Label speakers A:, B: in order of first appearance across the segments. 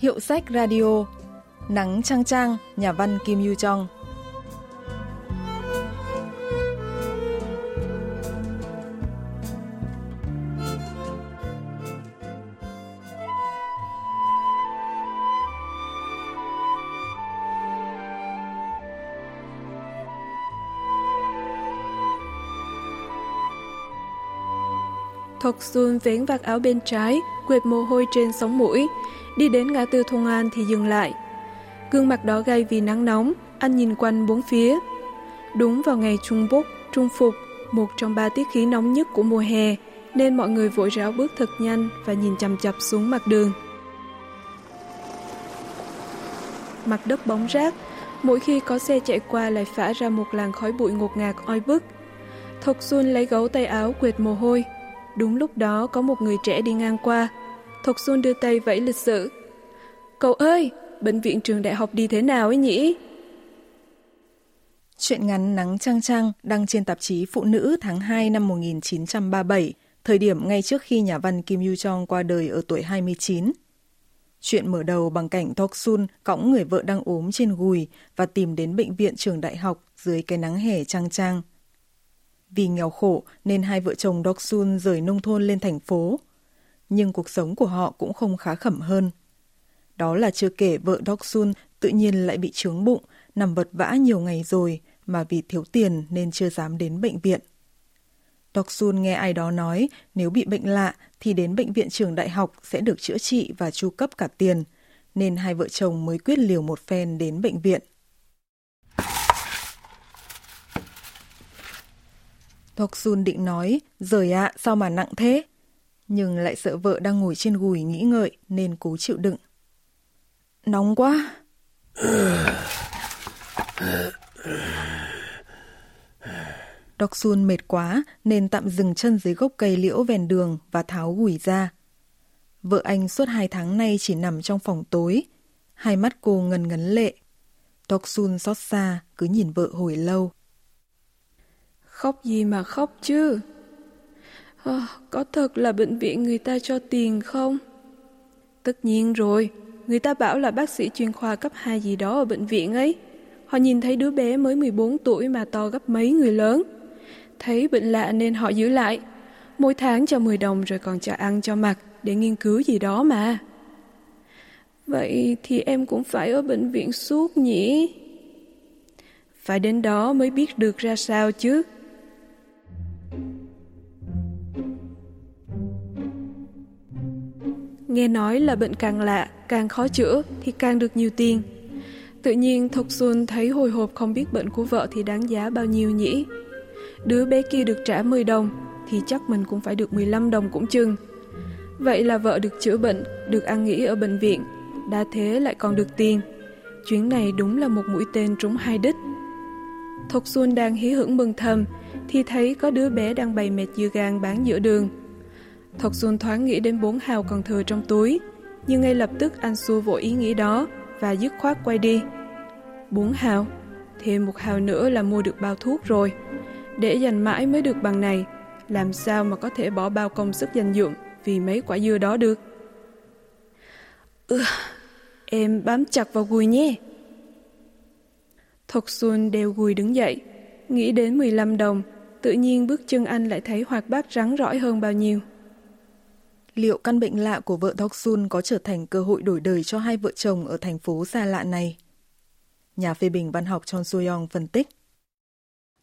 A: Hiệu sách radio Nắng trang Trang, nhà văn Kim Yu Trong
B: Thục Xuân vén vạt áo bên trái, quệt mồ hôi trên sống mũi. Đi đến ngã tư Thôn An thì dừng lại. Gương mặt đó gay vì nắng nóng, anh nhìn quanh bốn phía. Đúng vào ngày Trung Búc, Trung Phục, một trong ba tiết khí nóng nhất của mùa hè, nên mọi người vội ráo bước thật nhanh và nhìn chằm chập xuống mặt đường. Mặt đất bóng rác, mỗi khi có xe chạy qua lại phả ra một làn khói bụi ngột ngạt oi bức. Thục Xuân lấy gấu tay áo quệt mồ hôi, Đúng lúc đó có một người trẻ đi ngang qua. Thục Xuân đưa tay vẫy lịch sự. Cậu ơi, bệnh viện trường đại học đi thế nào ấy nhỉ?
A: Chuyện ngắn Nắng Trăng Trăng đăng trên tạp chí Phụ nữ tháng 2 năm 1937, thời điểm ngay trước khi nhà văn Kim Yu Chong qua đời ở tuổi 29. Chuyện mở đầu bằng cảnh Thok Sun cõng người vợ đang ốm trên gùi và tìm đến bệnh viện trường đại học dưới cái nắng hè trăng trăng. Vì nghèo khổ nên hai vợ chồng Doksun rời nông thôn lên thành phố. Nhưng cuộc sống của họ cũng không khá khẩm hơn. Đó là chưa kể vợ Doksun tự nhiên lại bị trướng bụng, nằm vật vã nhiều ngày rồi mà vì thiếu tiền nên chưa dám đến bệnh viện. Doksun nghe ai đó nói nếu bị bệnh lạ thì đến bệnh viện trường đại học sẽ được chữa trị và chu cấp cả tiền, nên hai vợ chồng mới quyết liều một phen đến bệnh viện. Dok Sun định nói, rời ạ, sao mà nặng thế? Nhưng lại sợ vợ đang ngồi trên gùi nghĩ ngợi nên cố chịu đựng. Nóng quá. Đọc Sun mệt quá nên tạm dừng chân dưới gốc cây liễu ven đường và tháo gùi ra. Vợ anh suốt hai tháng nay chỉ nằm trong phòng tối. Hai mắt cô ngần ngấn lệ. Đọc Sun xót xa, cứ nhìn vợ hồi lâu.
B: Khóc gì mà khóc chứ? À, có thật là bệnh viện người ta cho tiền không? Tất nhiên rồi, người ta bảo là bác sĩ chuyên khoa cấp 2 gì đó ở bệnh viện ấy. Họ nhìn thấy đứa bé mới 14 tuổi mà to gấp mấy người lớn. Thấy bệnh lạ nên họ giữ lại. Mỗi tháng cho 10 đồng rồi còn cho ăn cho mặc để nghiên cứu gì đó mà. Vậy thì em cũng phải ở bệnh viện suốt nhỉ? Phải đến đó mới biết được ra sao chứ. Nghe nói là bệnh càng lạ, càng khó chữa thì càng được nhiều tiền. Tự nhiên Thục Xuân thấy hồi hộp không biết bệnh của vợ thì đáng giá bao nhiêu nhỉ. Đứa bé kia được trả 10 đồng thì chắc mình cũng phải được 15 đồng cũng chừng. Vậy là vợ được chữa bệnh, được ăn nghỉ ở bệnh viện, đa thế lại còn được tiền. Chuyến này đúng là một mũi tên trúng hai đích. Thục Xuân đang hí hưởng mừng thầm thì thấy có đứa bé đang bày mệt dưa gang bán giữa đường. Thọc Xuân thoáng nghĩ đến bốn hào còn thừa trong túi, nhưng ngay lập tức anh xua vội ý nghĩ đó và dứt khoát quay đi. Bốn hào? Thêm một hào nữa là mua được bao thuốc rồi. Để dành mãi mới được bằng này, làm sao mà có thể bỏ bao công sức dành dụng vì mấy quả dưa đó được? Ừ, em bám chặt vào gùi nhé. Thục Xuân đeo gùi đứng dậy, nghĩ đến 15 đồng, tự nhiên bước chân anh lại thấy hoạt bát rắn rỏi hơn bao nhiêu
A: liệu căn bệnh lạ của vợ Đốc Sun có trở thành cơ hội đổi đời cho hai vợ chồng ở thành phố xa lạ này? Nhà phê bình văn học Chon Soyoung phân tích.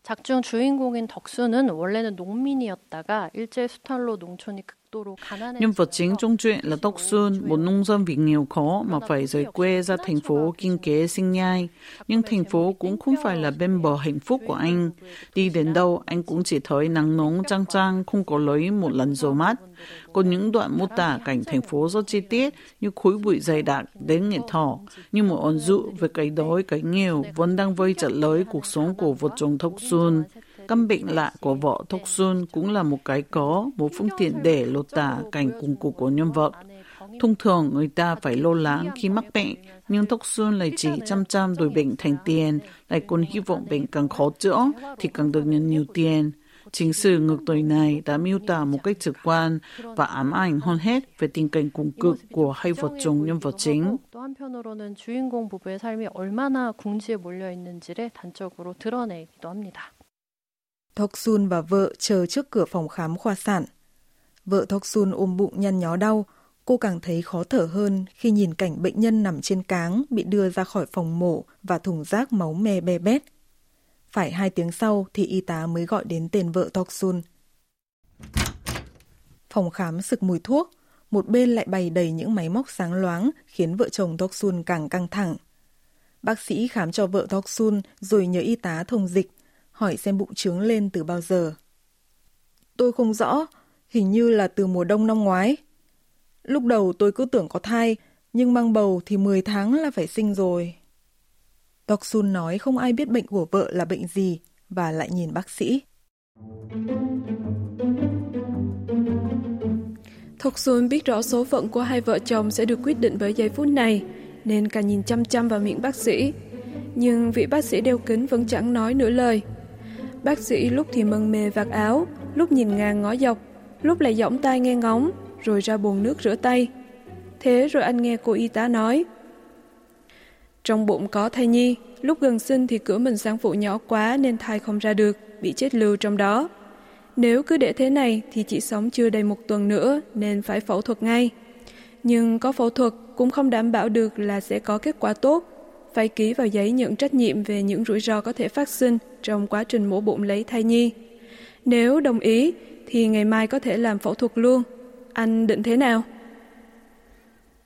C: 작중 주인공인 덕수는 원래는 농민이었다가 일제 수탈로 농촌이
D: Nhân vật chính trong truyện là Tóc Xuân, một nông dân vì nghèo khó mà phải rời quê ra thành phố kinh kế sinh nhai. Nhưng thành phố cũng không phải là bên bờ hạnh phúc của anh. Đi đến đâu, anh cũng chỉ thấy nắng nóng trăng trăng, không có lấy một lần rồ mắt. Còn những đoạn mô tả cảnh thành phố rất chi tiết như khối bụi dày đặc đến nghẹt thỏ, như một ẩn dụ về cái đói, cái nghèo vẫn đang vây chặt lấy cuộc sống của vợ chồng Tóc Xuân. Căn bệnh lạ của vợ Thốc Xuân cũng là một cái có, một phương tiện để lột tả cảnh cùng cuộc của nhân vật. Thông thường người ta phải lo lắng khi mắc bệnh, nhưng Thốc Xuân lại chỉ chăm chăm đổi bệnh thành tiền, lại còn hy vọng bệnh càng khó chữa thì càng được nhận nhiều tiền. Chính sự ngược tuổi này đã miêu tả một cách trực quan và ám ảnh hơn hết về tình cảnh cùng cực của hai vợ chồng nhân vật chính.
C: 한편으로는 주인공 부부의 삶이 얼마나 궁지에 몰려 있는지를 단적으로 드러내기도 합니다.
A: Thoksun và vợ chờ trước cửa phòng khám khoa sản. Vợ Thoksun ôm bụng nhăn nhó đau, cô càng thấy khó thở hơn khi nhìn cảnh bệnh nhân nằm trên cáng bị đưa ra khỏi phòng mổ và thùng rác máu me be bét. Phải hai tiếng sau thì y tá mới gọi đến tên vợ Thoksun. Phòng khám sực mùi thuốc, một bên lại bày đầy những máy móc sáng loáng khiến vợ chồng Thoksun càng căng thẳng. Bác sĩ khám cho vợ Thoksun rồi nhờ y tá thông dịch, hỏi xem bụng trướng lên từ bao giờ. Tôi không rõ, hình như là từ mùa đông năm ngoái. Lúc đầu tôi cứ tưởng có thai, nhưng mang bầu thì 10 tháng là phải sinh rồi. Toksun nói không ai biết bệnh của vợ là bệnh gì và lại nhìn bác sĩ.
B: Toksun biết rõ số phận của hai vợ chồng sẽ được quyết định bởi giây phút này, nên càng nhìn chăm chăm vào miệng bác sĩ. Nhưng vị bác sĩ đeo kính vẫn chẳng nói nửa lời. Bác sĩ lúc thì mân mê vạt áo, lúc nhìn ngang ngó dọc, lúc lại giỏng tai nghe ngóng, rồi ra bồn nước rửa tay. Thế rồi anh nghe cô y tá nói. Trong bụng có thai nhi, lúc gần sinh thì cửa mình sang phụ nhỏ quá nên thai không ra được, bị chết lưu trong đó. Nếu cứ để thế này thì chỉ sống chưa đầy một tuần nữa nên phải phẫu thuật ngay. Nhưng có phẫu thuật cũng không đảm bảo được là sẽ có kết quả tốt. Phải ký vào giấy nhận trách nhiệm về những rủi ro có thể phát sinh trong quá trình mổ bụng lấy thai nhi. Nếu đồng ý thì ngày mai có thể làm phẫu thuật luôn. Anh định thế nào?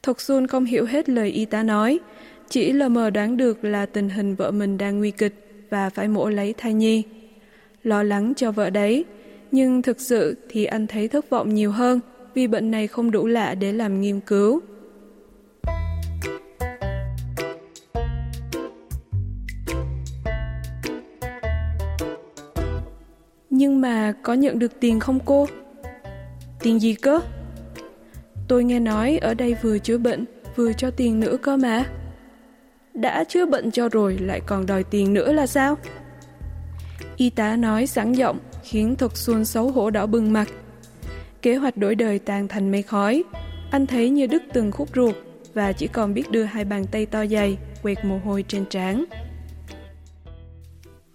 B: Thục Xuân không hiểu hết lời y tá nói, chỉ lờ mờ đoán được là tình hình vợ mình đang nguy kịch và phải mổ lấy thai nhi. Lo lắng cho vợ đấy, nhưng thực sự thì anh thấy thất vọng nhiều hơn vì bệnh này không đủ lạ để làm nghiên cứu. Nhưng mà có nhận được tiền không cô? Tiền gì cơ? Tôi nghe nói ở đây vừa chữa bệnh, vừa cho tiền nữa cơ mà. Đã chữa bệnh cho rồi lại còn đòi tiền nữa là sao? Y tá nói sẵn giọng khiến Thuật Xuân xấu hổ đỏ bừng mặt. Kế hoạch đổi đời tan thành mây khói. Anh thấy như đứt từng khúc ruột và chỉ còn biết đưa hai bàn tay to dày quẹt mồ hôi trên trán.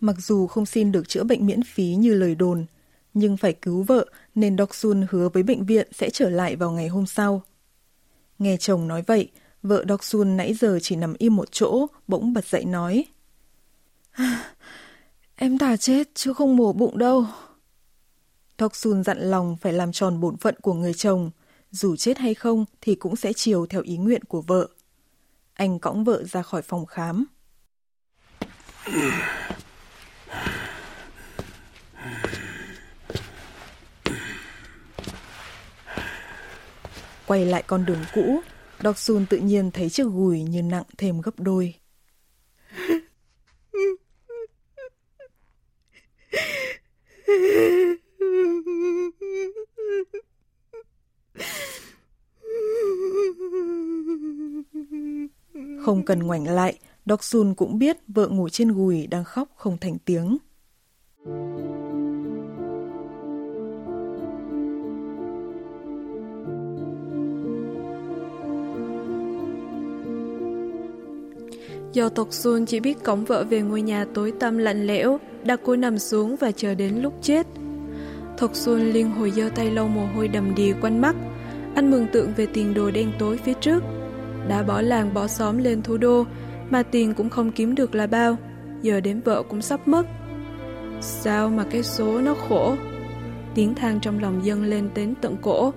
A: Mặc dù không xin được chữa bệnh miễn phí như lời đồn, nhưng phải cứu vợ nên Doksun hứa với bệnh viện sẽ trở lại vào ngày hôm sau. Nghe chồng nói vậy, vợ Doksun nãy giờ chỉ nằm im một chỗ, bỗng bật dậy nói. Em thà chết chứ không mổ bụng đâu. Doksun dặn lòng phải làm tròn bổn phận của người chồng, dù chết hay không thì cũng sẽ chiều theo ý nguyện của vợ. Anh cõng vợ ra khỏi phòng khám. Quay lại con đường cũ, Đọc Sun tự nhiên thấy chiếc gùi như nặng thêm gấp đôi. Không cần ngoảnh lại, Đọc Sun cũng biết vợ ngủ trên gùi đang khóc không thành tiếng.
B: Do Tộc Xuân chỉ biết cổng vợ về ngôi nhà tối tăm lạnh lẽo, đặt cô nằm xuống và chờ đến lúc chết. Thộc Xuân liên hồi giơ tay lau mồ hôi đầm đìa quanh mắt. Anh mừng tượng về tiền đồ đen tối phía trước. Đã bỏ làng bỏ xóm lên thủ đô, mà tiền cũng không kiếm được là bao. Giờ đến vợ cũng sắp mất. Sao mà cái số nó khổ? Tiếng than trong lòng dâng lên đến tận cổ.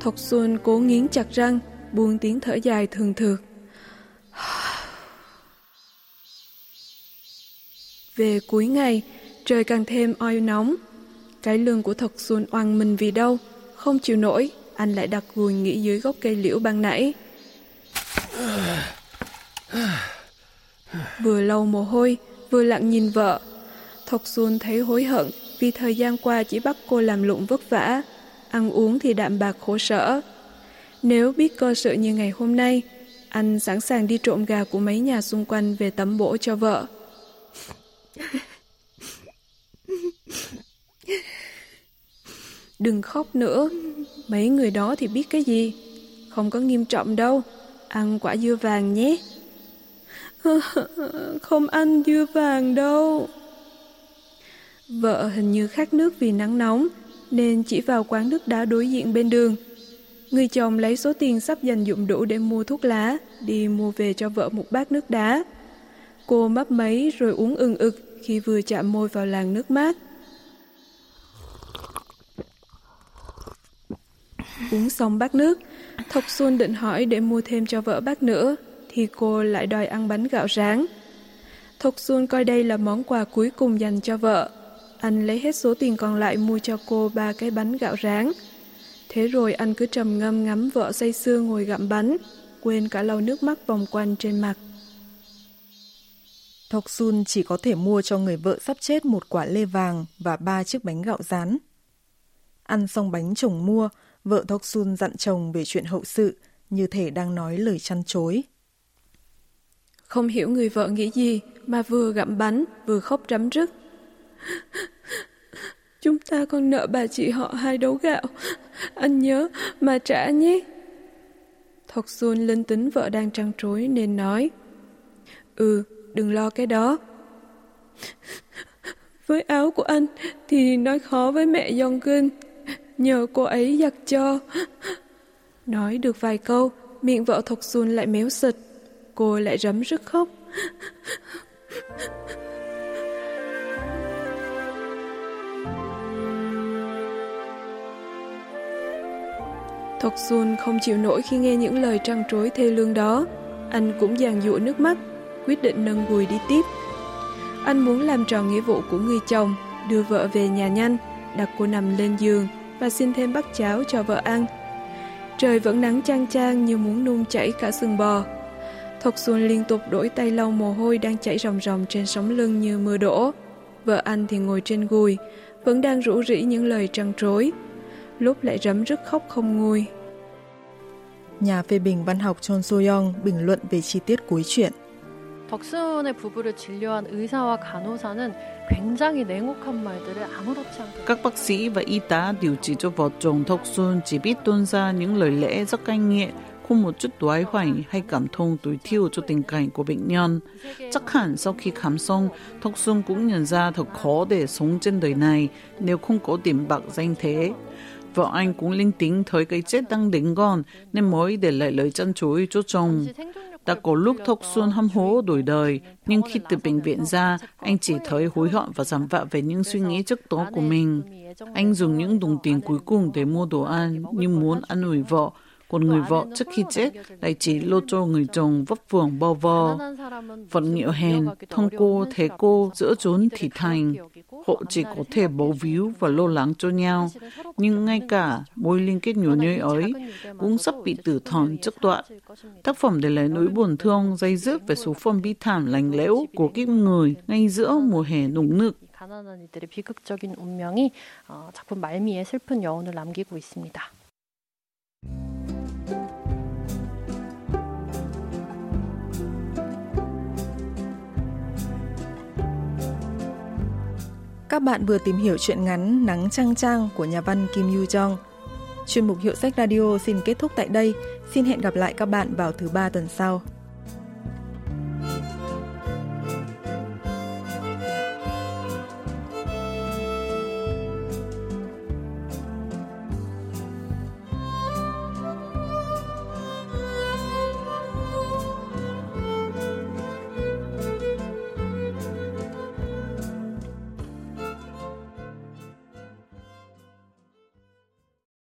B: Thộc Xuân cố nghiến chặt răng, buông tiếng thở dài thường thường. Về cuối ngày, trời càng thêm oi nóng. Cái lương của Thật Xuân oan mình vì đâu, không chịu nổi, anh lại đặt gùi nghỉ dưới gốc cây liễu ban nãy. Vừa lau mồ hôi, vừa lặng nhìn vợ. Thọc Xuân thấy hối hận vì thời gian qua chỉ bắt cô làm lụng vất vả, ăn uống thì đạm bạc khổ sở. Nếu biết cơ sự như ngày hôm nay, anh sẵn sàng đi trộm gà của mấy nhà xung quanh về tắm bổ cho vợ. Đừng khóc nữa, mấy người đó thì biết cái gì, không có nghiêm trọng đâu, ăn quả dưa vàng nhé. Không ăn dưa vàng đâu. Vợ hình như khát nước vì nắng nóng, nên chỉ vào quán nước đá đối diện bên đường. Người chồng lấy số tiền sắp dành dụng đủ để mua thuốc lá, đi mua về cho vợ một bát nước đá. Cô mấp mấy rồi uống ừng ực khi vừa chạm môi vào làng nước mát. Uống xong bát nước, Thục Xuân định hỏi để mua thêm cho vợ bát nữa, thì cô lại đòi ăn bánh gạo rán. Thục Xuân coi đây là món quà cuối cùng dành cho vợ. Anh lấy hết số tiền còn lại mua cho cô ba cái bánh gạo rán. Thế rồi anh cứ trầm ngâm ngắm vợ say sưa ngồi gặm bánh, quên cả lau nước mắt vòng quanh trên mặt.
A: Thọc Sun chỉ có thể mua cho người vợ sắp chết một quả lê vàng và ba chiếc bánh gạo rán. Ăn xong bánh chồng mua, vợ Thok Sun dặn chồng về chuyện hậu sự, như thể đang nói lời chăn chối.
B: Không hiểu người vợ nghĩ gì mà vừa gặm bánh vừa khóc rắm rứt. Chúng ta còn nợ bà chị họ hai đấu gạo. Anh nhớ mà trả nhé. Thọc Xuân linh tính vợ đang trăn trối nên nói. Ừ, đừng lo cái đó. Với áo của anh thì nói khó với mẹ yong Yongun. Nhờ cô ấy giặt cho. Nói được vài câu, miệng vợ thục Xuân lại méo sật. Cô lại rấm rứt khóc. Thục Xuân không chịu nổi khi nghe những lời trăng trối thê lương đó. Anh cũng giàn dụa nước mắt, quyết định nâng gùi đi tiếp. Anh muốn làm tròn nghĩa vụ của người chồng, đưa vợ về nhà nhanh, đặt cô nằm lên giường và xin thêm bát cháo cho vợ ăn. Trời vẫn nắng chang chang như muốn nung chảy cả xương bò. Thục Xuân liên tục đổi tay lau mồ hôi đang chảy ròng ròng trên sống lưng như mưa đổ. Vợ anh thì ngồi trên gùi, vẫn đang rủ rỉ những lời trăng trối lúc lại rấm rứt khóc không nguôi.
A: Nhà phê bình văn học Chon Soyong bình luận về chi tiết cuối chuyện.
C: 덕순의 부부를 진료한 의사와 간호사는 굉장히 냉혹한 말들을 아무렇지 않게
D: Các bác sĩ và y tá điều trị cho vợ chồng Thok Sun chỉ biết tuôn ra những lời lẽ rất cay nghiệt, không một chút đoái hoài hay cảm thông tối thiểu cho tình cảnh của bệnh nhân. Chắc hẳn sau khi khám xong, Thok Sun cũng nhận ra thật khó để sống trên đời này nếu không có điểm bạc danh thế. Vợ anh cũng linh tính thấy cái chết đang đến gần nên mới để lại lời chăn chối cho chồng. Đã có lúc Thộc Xuân hâm hố đổi đời, nhưng khi từ bệnh viện ra, anh chỉ thấy hối hận và giảm vạ về những suy nghĩ trước đó của mình. Anh dùng những đồng tiền cuối cùng để mua đồ ăn, nhưng muốn ăn ủi vợ, còn người vợ trước khi chết lại chỉ lô cho người chồng vấp vưởng bao vò. Vẫn nghèo hèn, thông cô, thế cô, giữa chốn thị thành. Họ chỉ có thể bấu víu và lo lắng cho nhau. Nhưng ngay cả mối liên kết nhỏ nhoi ấy cũng sắp bị tử thần trước tọa. Tác phẩm để lại nỗi buồn thương dây dứt về số phận bi thảm lành lẽo của kiếp người ngay giữa mùa hè nùng nực.
C: 가난한 이들의 비극적인 운명이 어, 작품 말미에 슬픈 여운을 남기고 있습니다.
A: Các bạn vừa tìm hiểu chuyện ngắn Nắng Trăng Trăng của nhà văn Kim Yu Jong. Chuyên mục Hiệu sách Radio xin kết thúc tại đây. Xin hẹn gặp lại các bạn vào thứ ba tuần sau.